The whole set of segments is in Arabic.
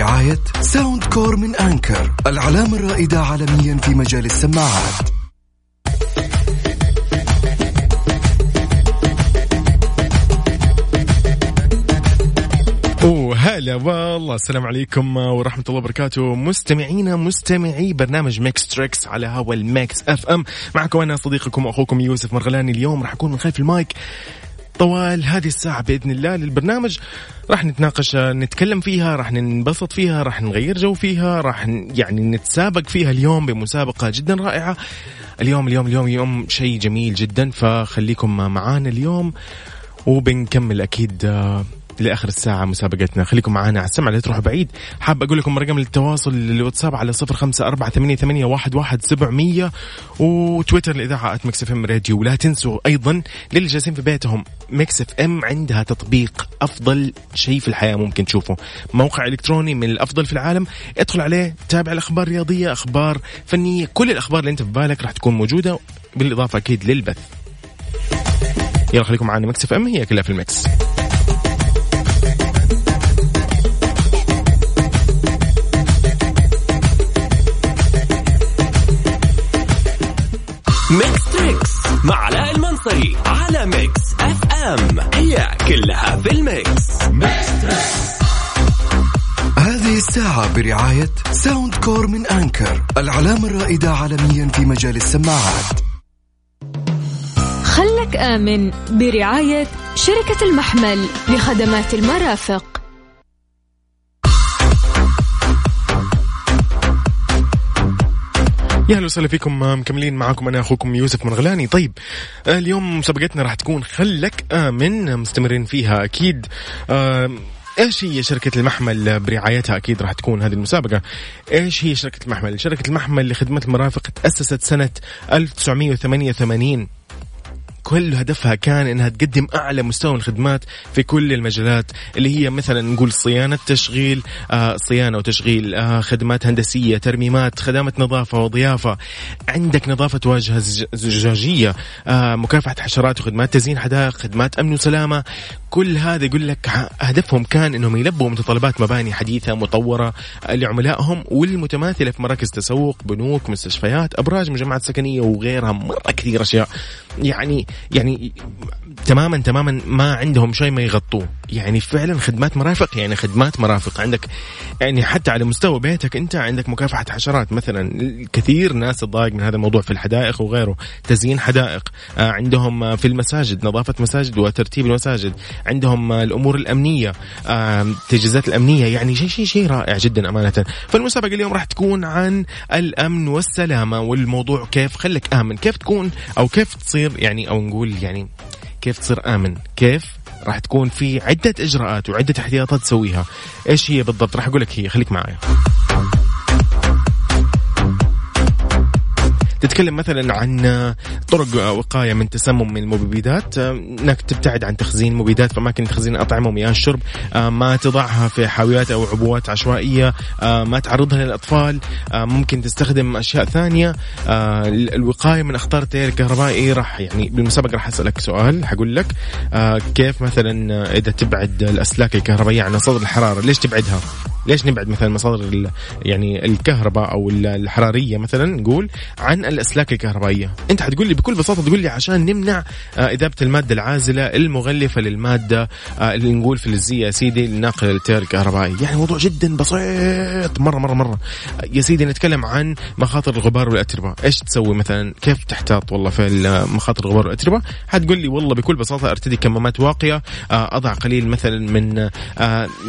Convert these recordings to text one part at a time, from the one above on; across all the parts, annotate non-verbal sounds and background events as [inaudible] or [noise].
برعاية Soundcore من Anker العلامة الرائدة عالميا في مجال السماعات. وهلا والله السلام عليكم ورحمة الله وبركاته. مستمعينا مستمعي برنامج Mix Trix على هوا الـ Mix FM معكم أنا صديقكم وأخوكم يوسف مرغلاني. اليوم راح أكون من خلف المايك. طوال هذه الساعة بإذن الله للبرنامج. راح نتناقش نتكلم فيها راح ننبسط فيها راح نغير جو فيها راح يعني نتسابق فيها اليوم بمسابقة جدا رائعة. اليوم اليوم اليوم يوم شيء جميل جدا فخليكم معانا اليوم. وبنكمل أكيد لآخر الساعة مسابقتنا. خليكم معنا على السمع لا تروحوا بعيد. حاب أقول لكم رقم التواصل الواتساب على صفر خمسة أربعة ثمانية, ثمانية واحد, واحد سبعمية. وتويتر الإذاعة Mix FM Radio. ولا تنسوا أيضا للي جالسين في بيتهم Mix FM عندها تطبيق أفضل شيء في الحياة ممكن تشوفه. موقع إلكتروني من الأفضل في العالم. ادخل عليه تابع الأخبار الرياضية أخبار فنية كل الأخبار اللي أنت في بالك راح تكون موجودة. بالإضافة أكيد للبث. يلا خليكم معنا Mix FM هي كلها في الـ mix مع علاء المنصري على Mix FM. هي كلها في الـ mix. هذه الساعة برعاية Soundcore من Anker العلامة الرائدة عالميا في مجال السماعات. خلك آمن برعاية شركة المحمل لخدمات المرافق. يا أهلا وسهلا فيكم مكملين معاكم أنا أخوكم يوسف مرغلاني طيب اليوم مسابقتنا راح تكون خلك آمن مستمرين فيها أكيد. إيش هي شركة المحمل؟ برعايتها أكيد راح تكون هذه المسابقة. إيش هي شركة المحمل؟ شركة المحمل لخدمة المرافق تأسست سنة 1988 كل هدفها كان إنها تقدم أعلى مستوى الخدمات في كل المجالات اللي هي مثلا نقول صيانة تشغيل آه صيانة وتشغيل آه خدمات هندسية ترميمات خدمات نظافة وضيافة. عندك نظافة واجهة زجاجية آه مكافحة حشرات وخدمات تزيين حدائق خدمات أمن وسلامة. كل هذا يقول لك هدفهم كان إنهم يلبوا متطلبات مباني حديثة مطورة لعملائهم والمتماثلة في مراكز تسوق بنوك مستشفيات أبراج مجمعات سكنية وغيرها مرة كثير أشياء. يعني يعني تماما تماما ما عندهم شيء ما يغطوه. يعني فعلا خدمات مرافق. يعني خدمات مرافق. عندك يعني حتى على مستوى بيتك أنت عندك مكافحة حشرات مثلا. كثير ناس تضايق من هذا الموضوع في الحدائق وغيره. تزيين حدائق. آه، عندهم في المساجد نظافة مساجد وترتيب المساجد. عندهم الأمور الأمنية آه، التجهيزات الأمنية يعني شيء شيء شيء رائع جدا أمانة. فالمسابقة اليوم راح تكون عن الأمن والسلامة والموضوع كيف خلك آمن كيف تكون أو كيف تصير يعني أو نقول يعني كيف تصير آمن كيف راح تكون في عدة إجراءات وعدة احتياطات تسويها. إيش هي بالضبط؟ راح أقول لك هي خليك معايا. تتكلم مثلا عن طرق وقاية من تسمم المبيدات إنك تبتعد عن تخزين مبيدات في اماكن تخزين أطعمة ومياه الشرب ما تضعها في حاويات أو عبوات عشوائية ما تعرضها للأطفال ممكن تستخدم أشياء ثانية الوقاية من أخطار التيار الكهربائي. راح يعني بالمسابقة راح أسألك سؤال حقول لك كيف مثلا إذا تبعد الأسلاك الكهربائية عن مصادر الحرارة ليش تبعدها؟ ليش نبعد مثلا مصادر يعني الكهرباء أو الحرارية مثلا؟ نقول عن الأسلاك الكهربائية. أنت حتقول لي بكل بساطة تقول لي عشان نمنع آه، اذابه المادة العازلة المغلفة للمادة آه، اللي نقول فلزيه يا سيدي الناقله للتيار الكهربائي. يعني موضوع جدا بسيط. مرة مرة مرة. يا سيدي نتكلم عن مخاطر الغبار والأتربة. إيش تسوي مثلا؟ كيف تحتاط والله في مخاطر الغبار والأتربة؟ حتقول لي والله بكل بساطة أرتدي كمامات واقية آه، أضع قليل مثلا من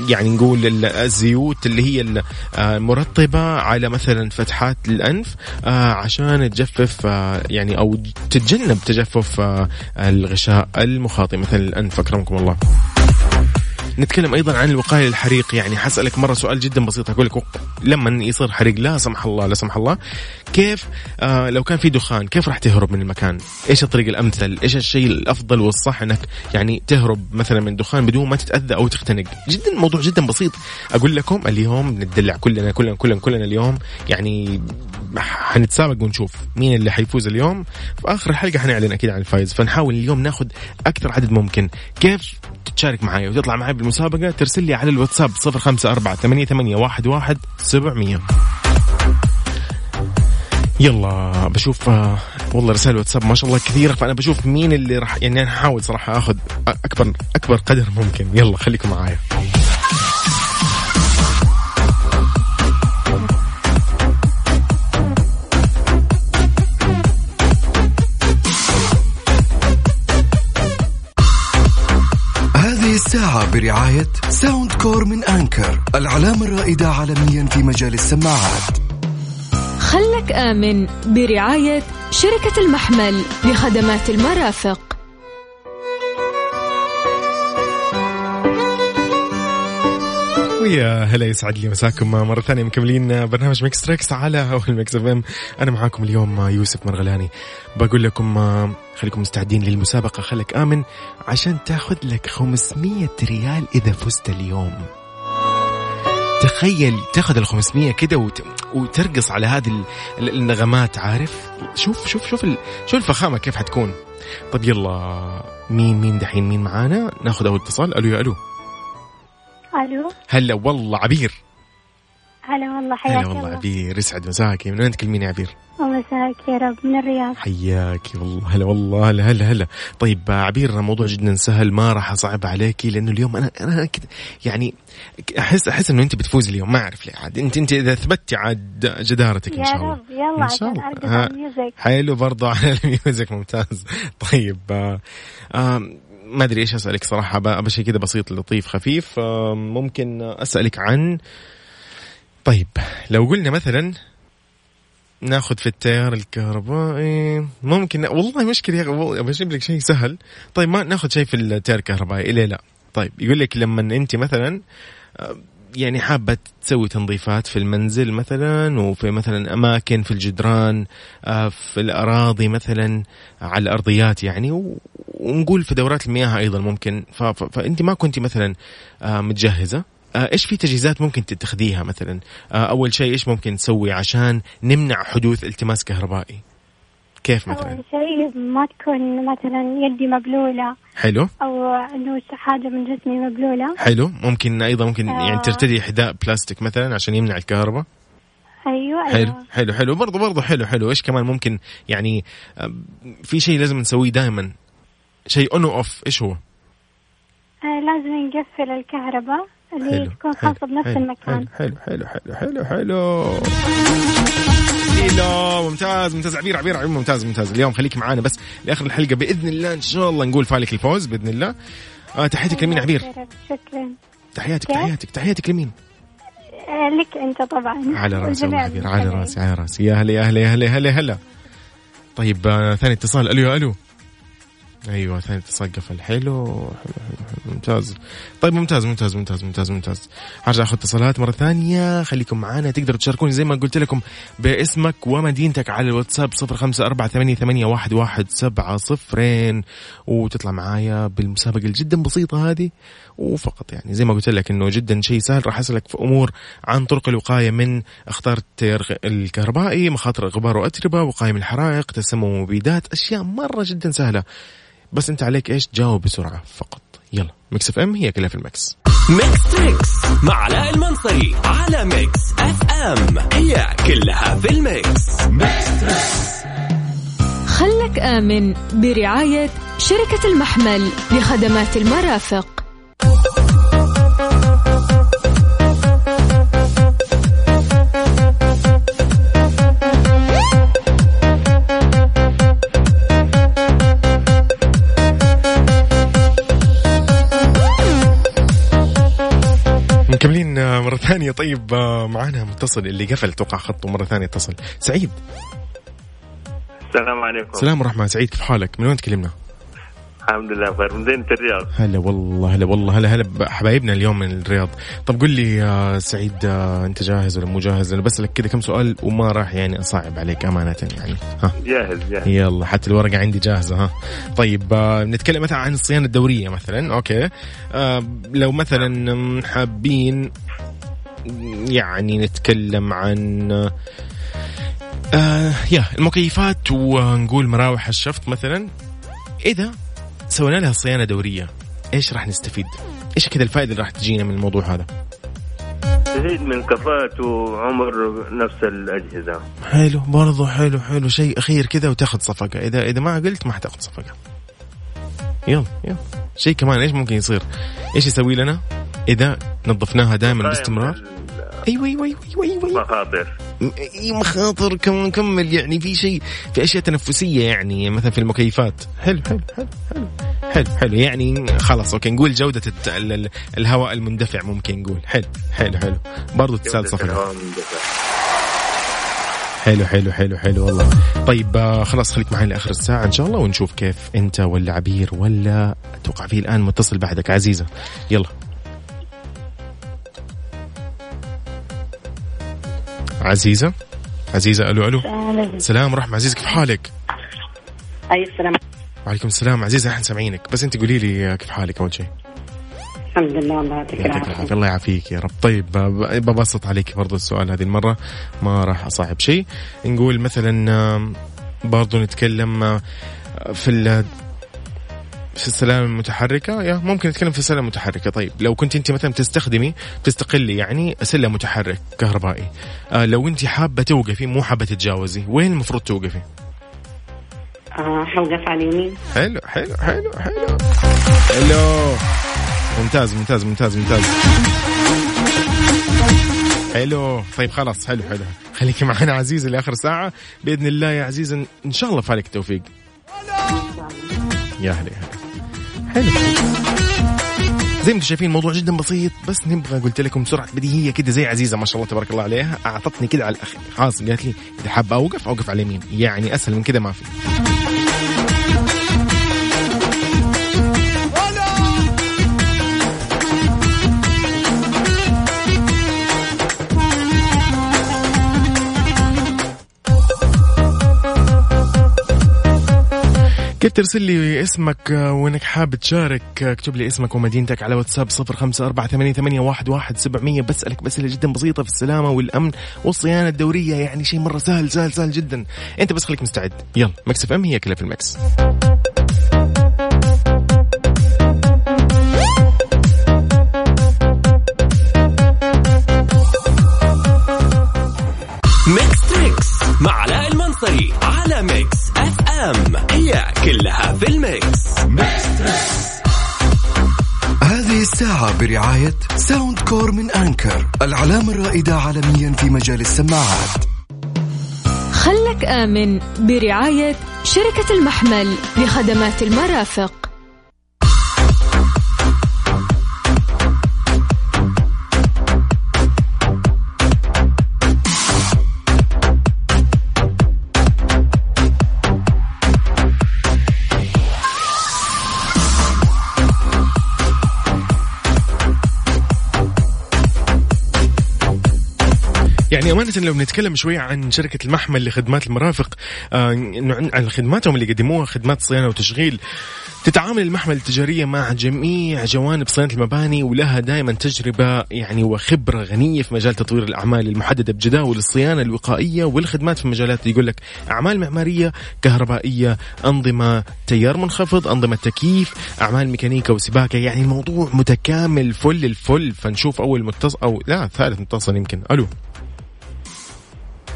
يعني نقول الزيوت اللي هي المرطبة على مثلا فتحات الأنف عشان تجفف آه، يعني أو تتجنب تجفف آه، الغشاء المخاطي مثل الأنف أكرمكم الله. نتكلم أيضا عن الوقاية للحريق. يعني حسألك مرة سؤال جدا بسيط. أقول لك لما يصير حريق؟ لا سمح الله لا سمح الله. كيف آه لو كان في دخان كيف راح تهرب من المكان؟ إيش الطريق الأمثل؟ إيش الشيء الأفضل والصح انك يعني تهرب مثلا من دخان بدون ما تتأذى أو تختنق. جدا موضوع جدا بسيط. أقول لكم اليوم ندلع كلنا كلنا كلنا كلنا اليوم. يعني حنتسابق ونشوف مين اللي حيفوز اليوم. في آخر الحلقة حنعلن أكيد عن الفايز. فنحاول اليوم ناخذ أكثر عدد ممكن. كيف تشارك معي وتطلع معي بالمسابقة؟ ترسل لي على الواتساب 054 88 11 700 يلا بشوف آه، والله رسائل واتساب ما شاء الله كثيرة فأنا بشوف مين اللي راح يعني أنا احاول صراحة أخذ اكبر أكبر قدر ممكن. يلا خليكم معايا. برعاية Soundcore من Anker العلامة الرائدة عالميا في مجال السماعات. خلك آمن برعاية شركة المحمل لخدمات المرافق. ويا هلا يسعد لي مساكم مرة ثانية مكملين برنامج Mix Trix على أول Mix FM. أنا معاكم اليوم يوسف مرغلاني. بقول لكم خليكم مستعدين للمسابقة. خلك آمن عشان تاخذ لك 500 ريال إذا فزت اليوم. تخيل تاخذ ال 500 كده وت... وترقص على هذه النغمات عارف؟ شوف شوف شوف ال... شوف الفخامة كيف حتكون. طب يلا مين مين دحين؟ مين معانا؟ ناخذ أول اتصال. ألو يا ألو. ألو؟ هلا والله عبير. هلا والله حياك هلا والله عبير. يسعد مساكي من وين تكلميني عبير؟ ومساك يا رب من الرياض. حياك والله. هلا والله هلا هلا هلا. طيب عبير موضوع جدا سهل ما راح أصعب عليكي لأنه اليوم أنا أنا كده يعني احس أحس إنه أنت بتفوز اليوم ما أعرف ليه عاد. انت أنت إذا أثبت عاد جدارتك إن شاء الله. يا رب يلا عشان أرقص على الـ music. حلو برضه على [laughs] الـ music ممتاز. طيب آه آه ما أدري إيش أسألك صراحة أبى شيء كذا بسيط لطيف خفيف. آه ممكن أسألك عن طيب لو قلنا مثلا ناخذ في التيار الكهربائي ممكن والله مشكلة يا أخي أبى أجيب لك شيء سهل. طيب ما ناخذ شيء في التيار الكهربائي ليه لا. طيب يقول لك لما أنت مثلا يعني حابة تسوي تنظيفات في المنزل مثلا وفي مثلا أماكن في الجدران في الأراضي مثلا على الأرضيات يعني ونقول في دورات المياه أيضا ممكن. فأنت ما كنت مثلا متجهزة؟ إيش في تجهيزات ممكن تتخذيها مثلا؟ أول شيء إيش ممكن تسوي عشان نمنع حدوث التماس كهربائي؟ كيف مثلا؟ اول شيء ما تكون مثلا يدي مبلولة. حلو. أو انه حاجة من جسمي مبلولة. حلو. ممكن أيضا ممكن آه. يعني ترتدي حذاء بلاستيك مثلا عشان يمنع الكهرباء؟ أيوه حلو أيوه. حلو حلو برضه برضه حلو حلو. إيش كمان ممكن يعني في شيء لازم نسويه دائما شيء on off إيش هو؟ آه لازم نقفل الكهرباء اللي حلو، تكون حلو، خاصة بنفس حلو، المكان حلو حلو حلو حلو حلو حلو. ممتاز ممتاز. عبير عبير عبير ممتاز ممتاز. اليوم خليك معانا بس لآخر الحلقة بإذن الله. إن شاء الله نقول فالك الفوز بإذن الله. آه تحياتك لمين عبير شكرا. تحياتك؟ تحياتك تحياتك لمين؟ آه، لك أنت طبعا. على راسي والله والجميع عبير على. راسي على راسي يا هلا يا هلا يا هلا يا هلا هلا. طيب آه ثاني اتصال. ألو يا ألو. أيوه ثاني اتصال. قفل. حلو حلو, حلو. ممتاز طيب ممتاز ممتاز ممتاز ممتاز ممتاز هرجع أخذ اتصالات مرة ثانية خليكم معنا تقدروا تشاركوني زي ما قلت لكم باسمك ومدينتك على الواتساب صفر خمسة أربعة ثمانية, ثمانية واحد, واحد سبعة صفرين وتطلع معايا بالمسابقة الجدا بسيطة هذه وفقط يعني زي ما قلت لك إنه جدا شيء سهل راح أسألك في أمور عن طرق الوقاية من اخطار التيار الكهربائي، مخاطر الغبار وأتربة، وقايه من الحرائق، تسمم ومبيدات، أشياء مرة جدا سهلة. بس أنت عليك إيش؟ تجاوب بسرعة فقط. يلا. Mix FM هي كلها في الـ mix. Mix Trix مع علاء المنصري على Mix FM. هي كلها في الـ mix. خلك آمن برعاية شركة المحمل لخدمات المرافق. ثانية. طيب آه، معانا متصل اللي قفل توقع خطه مرة ثانية. اتصل. سعيد. السلام عليكم. سلام ورحمة سعيد كيف حالك؟ من وين تكلمنا؟ الحمد لله بخير من مدينة الرياض. هلا والله هلا والله هلا هلا. بحبايبنا اليوم من الرياض. طب قل لي يا سعيد آه، انت جاهز ولا مو جاهز؟ أنا بسألك كذا كم سؤال وما راح يعني أصعب عليك أمانة يعني. ها. جاهز جاهز. يلا حتى الورقة عندي جاهزة ها. طيب آه، نتكلم مثلا عن الصيانة الدورية مثلا. أوكي. لو مثلا حابين يعني نتكلم عن آه، يا المكيفات ونقول مراوح الشفط مثلا. إذا سوينا لها صيانة دورية إيش راح نستفيد؟ إيش كذا الفائدة اللي راح تجينا من الموضوع هذا؟ تزيد من كفاءة وعمر نفس الأجهزة. حلو برضو حلو حلو. شيء أخير كذا وتاخذ صفقة. إذا إذا ما قلت ما حتاخذ صفقة. يلا يلا. شيء كمان إيش ممكن يصير؟ إيش يسوي لنا؟ إذا نظفناها دائما باستمرار. أيوه أيوه أيوه أيوه, أيوة. مخاطر. أي مخاطر كم نكمل يعني في شيء في أشياء تنفسية يعني مثلا في المكيفات. حلو حلو حلو حلو حلو حلو. يعني خلاص أوكي نقول جودة الهواء المندفع ممكن نقول. حلو حلو حلو. برضو تسال مندفع. حلو حلو حلو حلو والله. طيب آه، خلاص خليك معي لآخر الساعة. إن شاء الله ونشوف كيف أنت ولا عبير ولا أتوقع في الآن متصل بعدك. عزيزة يلا. عزيزة؟ عزيزة ألو ألو. سلام ورحمه عزيز كيف حالك؟ أي السلام. وعليكم السلام. عزيزة إحنا سامعينك. بس أنت قولي لي كيف حالك أول شيء؟ الحمد لله الله يعطيك العافية. الله يعافيك يا رب. طيب ببسط عليك برضو السؤال هذه المرة. ما راح أصعب شيء. نقول مثلا برضو نتكلم في في السلام المتحركة؟ يا ممكن نتكلم في السلام المتحركة. طيب لو كنت أنت مثلا تستخدمي تستقلي يعني سلم متحرك كهربائي آه لو أنت حابة توقفي مو حابة تتجاوزي وين المفروض توقفي؟ آه حوقف على اليمين. حلو حلو حلو حلو. حلو ممتاز ممتاز ممتاز ممتاز. حلو طيب خلاص حلو حلو. خليكي معنا عزيزة لآخر ساعة. بإذن الله يا عزيزة إن شاء الله فالك التوفيق. يا هلا يا هلا حلو. زي ما أنتم شايفين الموضوع جدا بسيط بس نبغى قلت لكم سرعة بديهية كده زي عزيزة ما شاء الله تبارك الله عليها أعطتني كده على الآخر خلاص قالت لي إذا حابه أوقف أوقف على اليمين. يعني أسهل من كده ما في. كيف ترسل لي اسمك آه، وإنك حابب تشارك آه، اكتب لي اسمك ومدينتك على واتساب صفر خمسة أربعة ثمانية, ثمانية واحد, واحد سبعمية بسألك بسألة جدا بسيطة في السلامة والأمن والصيانة الدورية يعني شيء مرة سهل سهل سهل جدا. أنت بس خليك مستعد. يلا Mix FM هي كلها في الـ mix. ميكس تريكس مع علاء المنصري على Mix. FM هي كلها في الـ mix. هذه الساعة برعاية Soundcore من Anker العلامة الرائدة عالميا في مجال السماعات. خلك آمن برعاية شركة المحمل لخدمات المرافق. يعني أمانة لو بنتكلم شوية عن شركة المحمل لخدمات المرافق آه عن خدماتهم اللي يقدموها خدمات صيانة وتشغيل. تتعامل المحمل التجارية مع جميع جوانب صيانة المباني ولها دائما تجربة يعني وخبرة غنية في مجال تطوير الأعمال المحددة بجداول الصيانة الوقائية والخدمات في مجالات يقول لك أعمال معمارية كهربائية أنظمة تيار منخفض أنظمة تكييف أعمال ميكانيكا وسباكة. يعني الموضوع متكامل فل الفل. فنشوف أول متصل أو لا ثالث متصل يمكن. ألو.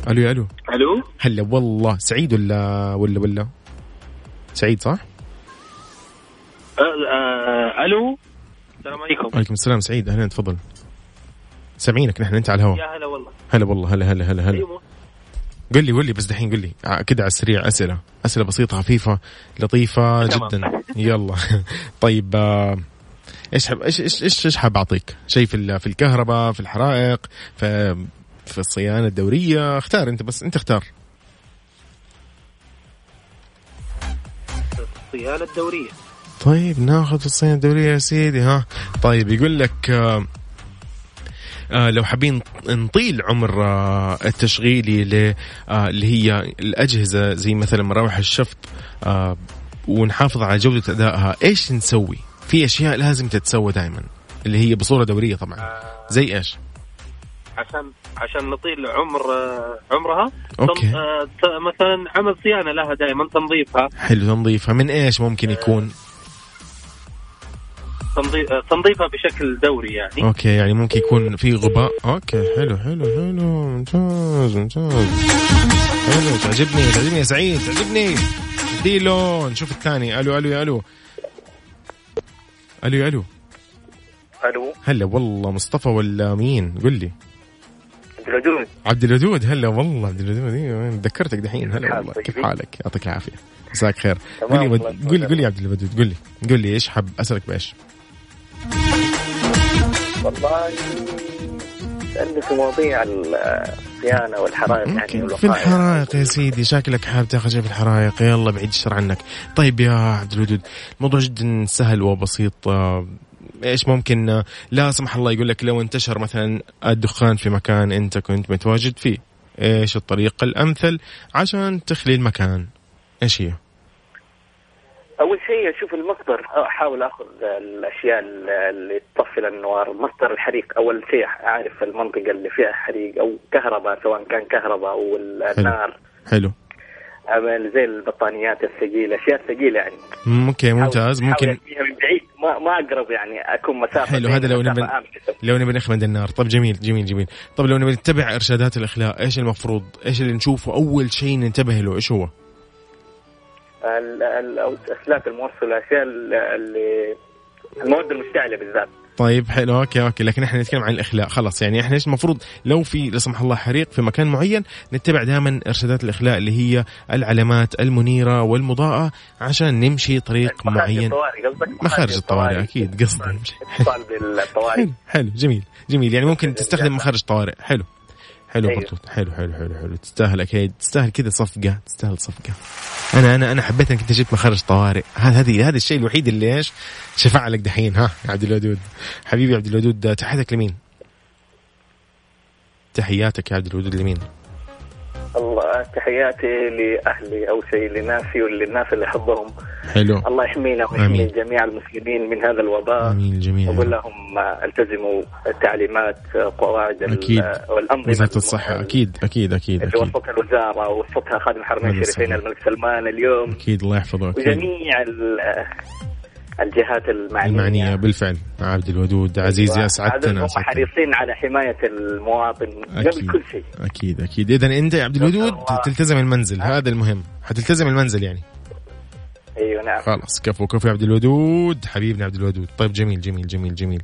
ألو ألو. ألو؟ هلا والله. سعيد ولا ولا ولا؟ سعيد صح؟ آه، آه، ألو؟ السلام عليكم. وعليكم السلام. سعيد أهلا تفضل. سامعينك نحن أنت على الهواء. يا هلا والله. هلا والله. هلا هلا هلا هلا. أيوة. قل لي قل لي بس دحين قل لي. كده على السريع أسئلة. أسئلة بسيطة خفيفه لطيفة تمام. جدا. يلا. [laughs] طيب آه، إيش حب إيش إيش إيش حاب أعطيك؟ شيء في في الكهرباء في الحرائق في في الصيانة الدورية. اختار انت بس انت اختار. الصيانة الدورية. طيب ناخذ في الصيانة الدورية يا سيدي ها. طيب يقول لك آه آه لو حابين نطيل عمر آه التشغيلي آه اللي هي الأجهزة زي مثلا مراوح الشفط آه ونحافظ على جودة أدائها إيش نسوي؟ في أشياء لازم تتسوى دائما اللي هي بصورة دورية طبعا. زي إيش؟ عشان عشان نطيل عمر آه، عمرها okay. تن- آه، ت- مثلا عمل صيانة لها دائما تنظيفها. حلو تنظيفها. من إيش ممكن يكون؟ تنظيف آه، تنظيفها بشكل دوري يعني. okay يعني ممكن يكون في غبار. okay حلو حلو حلو. ممتاز ممتاز. حلو تعجبني تعجبني يا سعيد تعجبني. يلا نشوف الثاني. ألو ألو يا ألو. ألو يا ألو. ألو. هلا والله مصطفى ولا مين؟ قل لي. الوجود عبد الودود هلا والله عبد الودود. إيه، ذكرتك دحين. هلا والله كيف؟ حالك؟ يعطيك العافية. مساك خير. قل لي قل لي يا عبد الودود قل لي قل لي إيش حاب أسألك بإيش؟ والله سألني في مواضيع الصيانه والحرائق يعني في. الحرائق يا سيدي. شكلك حاب تاخذ شيء في الحرائق. يلا بعيد الشر عنك. طيب يا عبد الودود الموضوع جدا سهل وبسيط. إيش ممكن لا سمح الله يقول لك لو انتشر مثلا الدخان في مكان أنت كنت متواجد فيه إيش الطريقة الأمثل عشان تخلي المكان؟ إيش هي؟ أول شيء أشوف المصدر أحاول أخذ الأشياء اللي تطفي الأنوار. مصدر الحريق أول شيء أعرف المنطقة اللي فيها حريق أو كهرباء سواء كان كهرباء أو النار. حلو. أعمل زي البطانيات الثقيلة أشياء ثقيلة يعني. okay ممتاز. ممكن من بعيد. ما ما أقرب يعني أكون مسافة حلو، هذا لو نبي-. لو نبي نخمد النار. طب جميل جميل جميل. طب لو نبي نتبع إرشادات الإخلاء إيش المفروض؟ إيش اللي نشوفه؟ أول شيء ننتبه له إيش هو؟ ال- ال- أو الاسلاك الموصله الاشياء اللي المواد المشتعلة بالذات. طيب حلو okay okay. لكن إحنا نتكلم عن الإخلاء. خلاص يعني إحنا إيش المفروض لو في لا سمح الله حريق في مكان معين نتبع دائما إرشادات الإخلاء اللي هي العلامات المنيرة والمضاءة عشان نمشي طريق معين. مخارج الطوارئ أكيد قصدي [laughs] حلو حلو جميل جميل. يعني ممكن تستخدم مخارج طوارئ. حلو حلو أيوه. برضو حلو حلو حلو حلو. تستاهل أكيد. تستاهل كذا صفقة تستاهل صفقة. أنا أنا أنا حبيت إنك أنت جبت مخرج طوارئ هذا هذه هذا الشيء الوحيد اللي إيش شفع لك دحين ها يا عبد الودود حبيبي عبد الودود تحياتك لمين؟ تحياتك يا عبد الودود لمين؟ الله تحياتي لأهلي اول شيء لناسي وللناس اللي احبهم حلو. الله يحمينا ويحمي. جميع المسلمين من هذا الوباء. آمين جميع واقول لهم آه، التزموا التعليمات آه، قواعد أكيد. آه، والانظمه وزارة الصحة. أكيد أكيد أكيد اللي أكيد. وفقها الوزارة ووفقها خادم الحرمين الشريفين. الملك سلمان اليوم. أكيد الله يحفظه. أكيد. وجميع الجهات المعنية. المعنية بالفعل. عبد الودود عزيزي هذول اسعدتنا هم. حريصين على حماية المواطن قبل أكيد. كل شيء. أكيد أكيد. اذا أنت يا عبد الودود. تلتزم المنزل هذا المهم. حتلتزم المنزل يعني. أيوه نعم. خلاص كفو كفو يا عبد الودود. حبيبنا عبد الودود. طيب جميل جميل جميل جميل.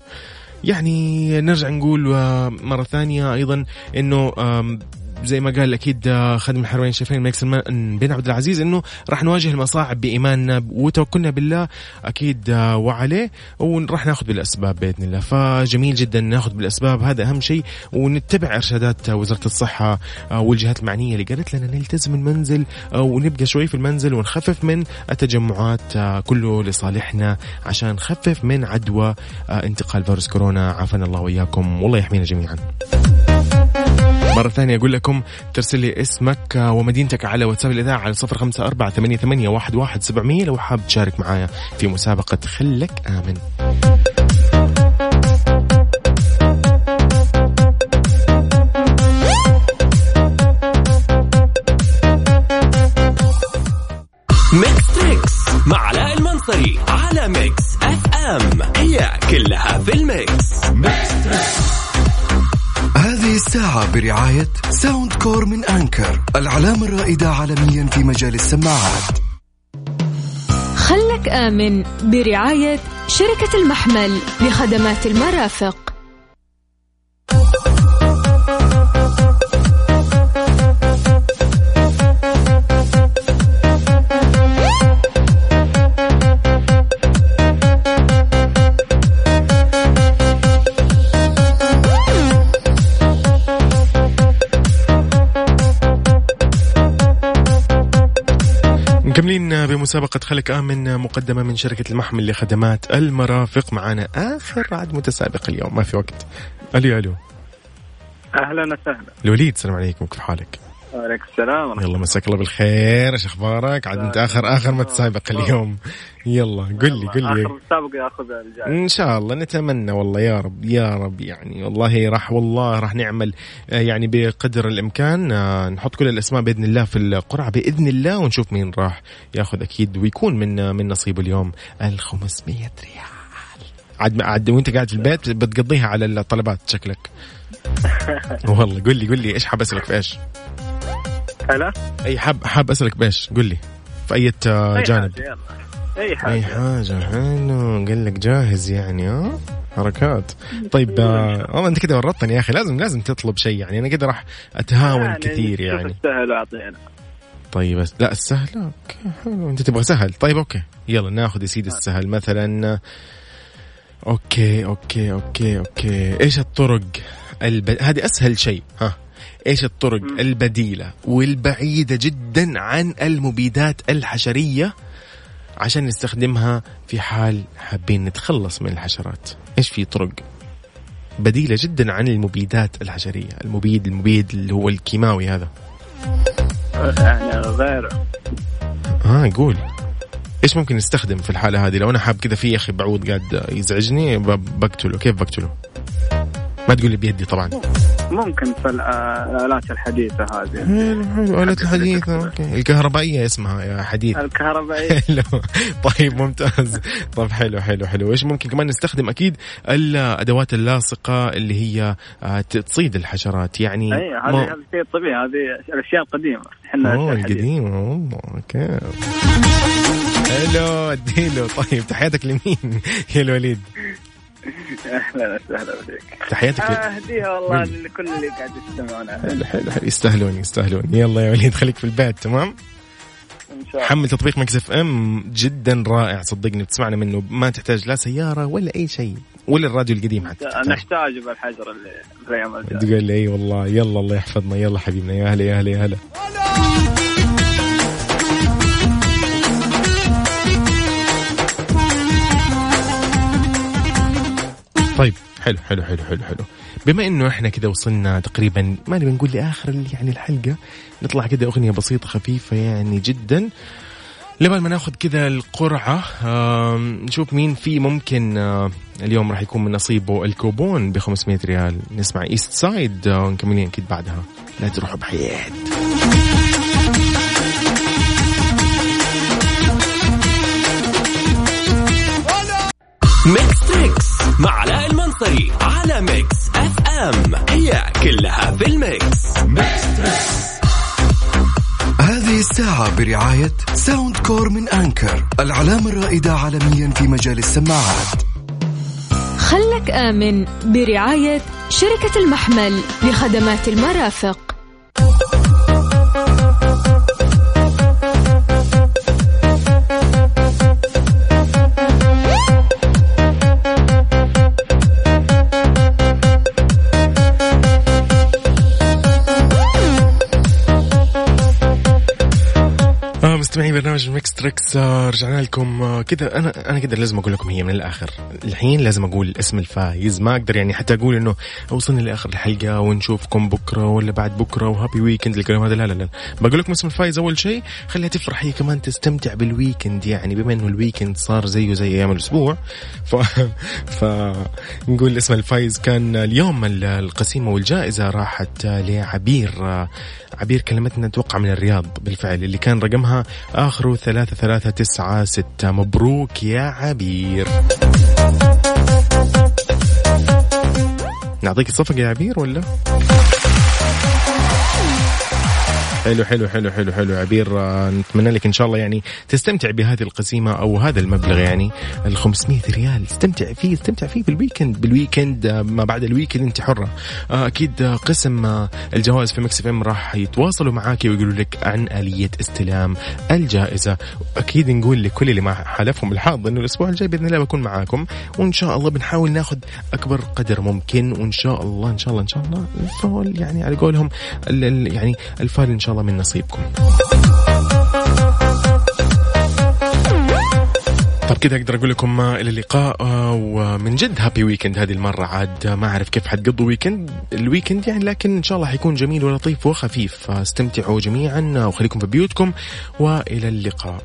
يعني نرجع نقول آه، مرة ثانية أيضا أنه آم، زي ما قال أكيد آه، خادم الحرمين الشريفين الملك سلمان بن عبد العزيز إنه راح نواجه المصاعب بإيماننا وتوكلنا بالله أكيد آه، وعليه وراح ناخذ بالأسباب بإذن الله. فجميل جدا ناخذ بالأسباب هذا أهم شيء ونتبع إرشادات آه، وزارة الصحة والجهات المعنية اللي قالت لنا نلتزم المنزل ونبقى شوي في المنزل ونخفف من التجمعات كله لصالحنا عشان نخفف من عدوى انتقال فيروس كورونا. عافانا الله وإياكم والله يحمينا جميعا. مرة ثانية أقول لكم ترسل لي اسمك آه، ومدينتك على واتساب الإذاعة على صفر خمسة أربعة ثمانية, ثمانية واحد, واحد سبعمية لو حاب تشارك معايا في مسابقة خلك آمن. برعاية ساوند كور من أنكر العلامة الرائدة عالميا في مجال السماعات. خلك آمن برعاية شركة المحمل لخدمات المرافق. مكملين بمسابقة خلك آمن مقدمة من شركة المحمل لخدمات المرافق. معنا آخر عد متسابق اليوم ما في وقت. ألو ألو. أهلا وسهلا. الوليد السلام عليكم كيف حالك؟ وعليكم السلام يلا مساك الله بالخير إيش أخبارك؟ عاد أنت اخر آخر متسابق اليوم. يلا قل لي قل. لي. آخر سابق ياخذ الجائزة إن شاء الله نتمنى والله يا رب يا رب يعني. والله راح والله راح نعمل آه، يعني بقدر الإمكان آه، نحط كل الأسماء بإذن الله في القرعة بإذن الله ونشوف مين راح ياخذ أكيد ويكون من آه، من نصيبه اليوم ال 500 ريال. عاد عاد وأنت قاعد في البيت بتقضيها على الطلبات شكلك. [laughs] والله قل لي قل لي إيش حاب أسألك في إيش؟ هلا؟ أي حاب حاب أسألك بايش؟ قل لي في أي آه، أي جانب؟ حاجة، يلا. أي حاجة. أي حاجة حلو. قال لك جاهز يعني ها؟ حركات. طيب آه، والله أنت كده ورطتني يا أخي. لازم لازم تطلب شيء يعني. أنا كده راح أتهاون يعني كثير يعني. السهل وأعطينا. طيب بس لا السهل okay حلو. أنت تبغى سهل؟ طيب okay. يلا ناخذ يا سيدي السهل مثلا. okay okay okay okay. إيش الطرق الب... هذه أسهل شيء ها؟ إيش الطرق. البديلة والبعيدة جدا عن المبيدات الحشرية عشان نستخدمها في حال حابين نتخلص من الحشرات. إيش في طرق بديلة جدا عن المبيدات الحشرية؟ المبيد المبيد اللي هو الكيماوي هذا. يعني غير. ها قول. إيش ممكن نستخدم في الحالة هذه؟ لو أنا حاب كذا في أخي بعوض قاعد يزعجني بقتله. كيف بقتله؟ ما تقول لي بيدي طبعا. ممكن في الآلات الحديثة هذه. حلو حلو آلات الحديثة أوكي. الكهربائية اسمها يا حديث. الكهربائية. [laughs] حلو. طيب ممتاز. طيب حلو حلو حلو. إيش ممكن كمان نستخدم أكيد الأدوات اللاصقة اللي هي آه، تصيد الحشرات. يعني اي هذه ما- هذا الشيء الطبيعي هذه الاشياء القديمه إحنا أوه والله أوكي. حلو اديله. طيب تحياتك لمين؟ [laughs] يا الوليد. أهلا وسهلا بك تحياتك. أهديها والله. لكل اللي قاعد يستمعون حلو حلو يستاهلون يستاهلون يلا يا وليد خليك في البيت تمام إن شاء الله حمل تطبيق Mix FM جدا رائع صدقني بتسمعنا منه ما تحتاج لا سيارة ولا أي شيء ولا الراديو القديم حتى. نحتاج بالحجر اللي في الأيام الجاية تقول لي إي والله يلا الله يحفظنا يلا حبيبنا يا هلا يا هلا يا هلا طيب. حلو حلو حلو حلو حلو. بما إنه إحنا كده وصلنا تقريبا ما نبي نقول لآخر يعني الحلقة نطلع كده أغنية بسيطة خفيفة يعني جدا. لما ما ناخذ كذا القرعة نشوف مين في ممكن آه، اليوم راح يكون من نصيبه الكوبون ب 500 ريال. نسمع Eastside آه، ومكملين أكيد بعدها. لا تروحوا بعيد. Mix FM. هي كلها في ال mix. هذه الساعة برعاية ساوند كور من أنكر العلامة الرائدة عالميا في مجال السماعات. خلك آمن برعاية شركة المحمل لخدمات المرافق. مستمعين برنامج Mix Trix رجعنا لكم آه كذا. أنا أنا كذا لازم أقول لكم هي من الآخر. الحين لازم أقول اسم الفايز. ما أقدر يعني حتى أقول إنه وصلنا لآخر الحلقة ونشوفكم بكرة ولا بعد بكرة و happy weekend الكلام هذا. لا لا لا. بقول لكم اسم الفايز أول شيء. خليها تفرح هي كمان تستمتع بال weekend يعني بما إنه ال weekend صار زيه زي أيام الأسبوع [laughs] ف فنقول اسم الفايز كان اليوم ال- القسيمة والجائزة راحت لعبير آه، عبير كلمتنا أتوقع من الرياض بالفعل اللي كان رقمها اخره ثلاثة ثلاثة تسعة ستة مبروك يا عبير نعطيك الصفقة يا عبير ولا؟ حلو حلو حلو حلو حلو. عبير آه، نتمنى لك إن شاء الله يعني تستمتع بهذه القسيمة أو هذا المبلغ يعني ال 500 ريال. استمتع فيه استمتع فيه بال weekend بال weekend آه، ما بعد ال weekend أنت حرة. آه، أكيد قسم الجوائز في Mix FM راح يتواصلوا معاك ويقولوا لك عن آلية استلام الجائزة. أكيد نقول لكل اللي ما حالفهم الحظ إنه الأسبوع الجاي بإذن الله بكون معاكم. وإن شاء الله بنحاول ناخذ أكبر قدر ممكن. وإن شاء الله إن شاء الله إن شاء الله الفول يعني على قولهم يعني الفال إن شاء الله من نصيبكم. طب كذا أقدر أقول لكم إلى اللقاء آه، ومن جد happy weekend هذه المرة. عاد ما أعرف كيف حتقضوا weekend ال weekend يعني لكن إن شاء الله حيكون جميل ولطيف وخفيف. فاستمتعوا جميعا وخليكم في بيوتكم وإلى اللقاء.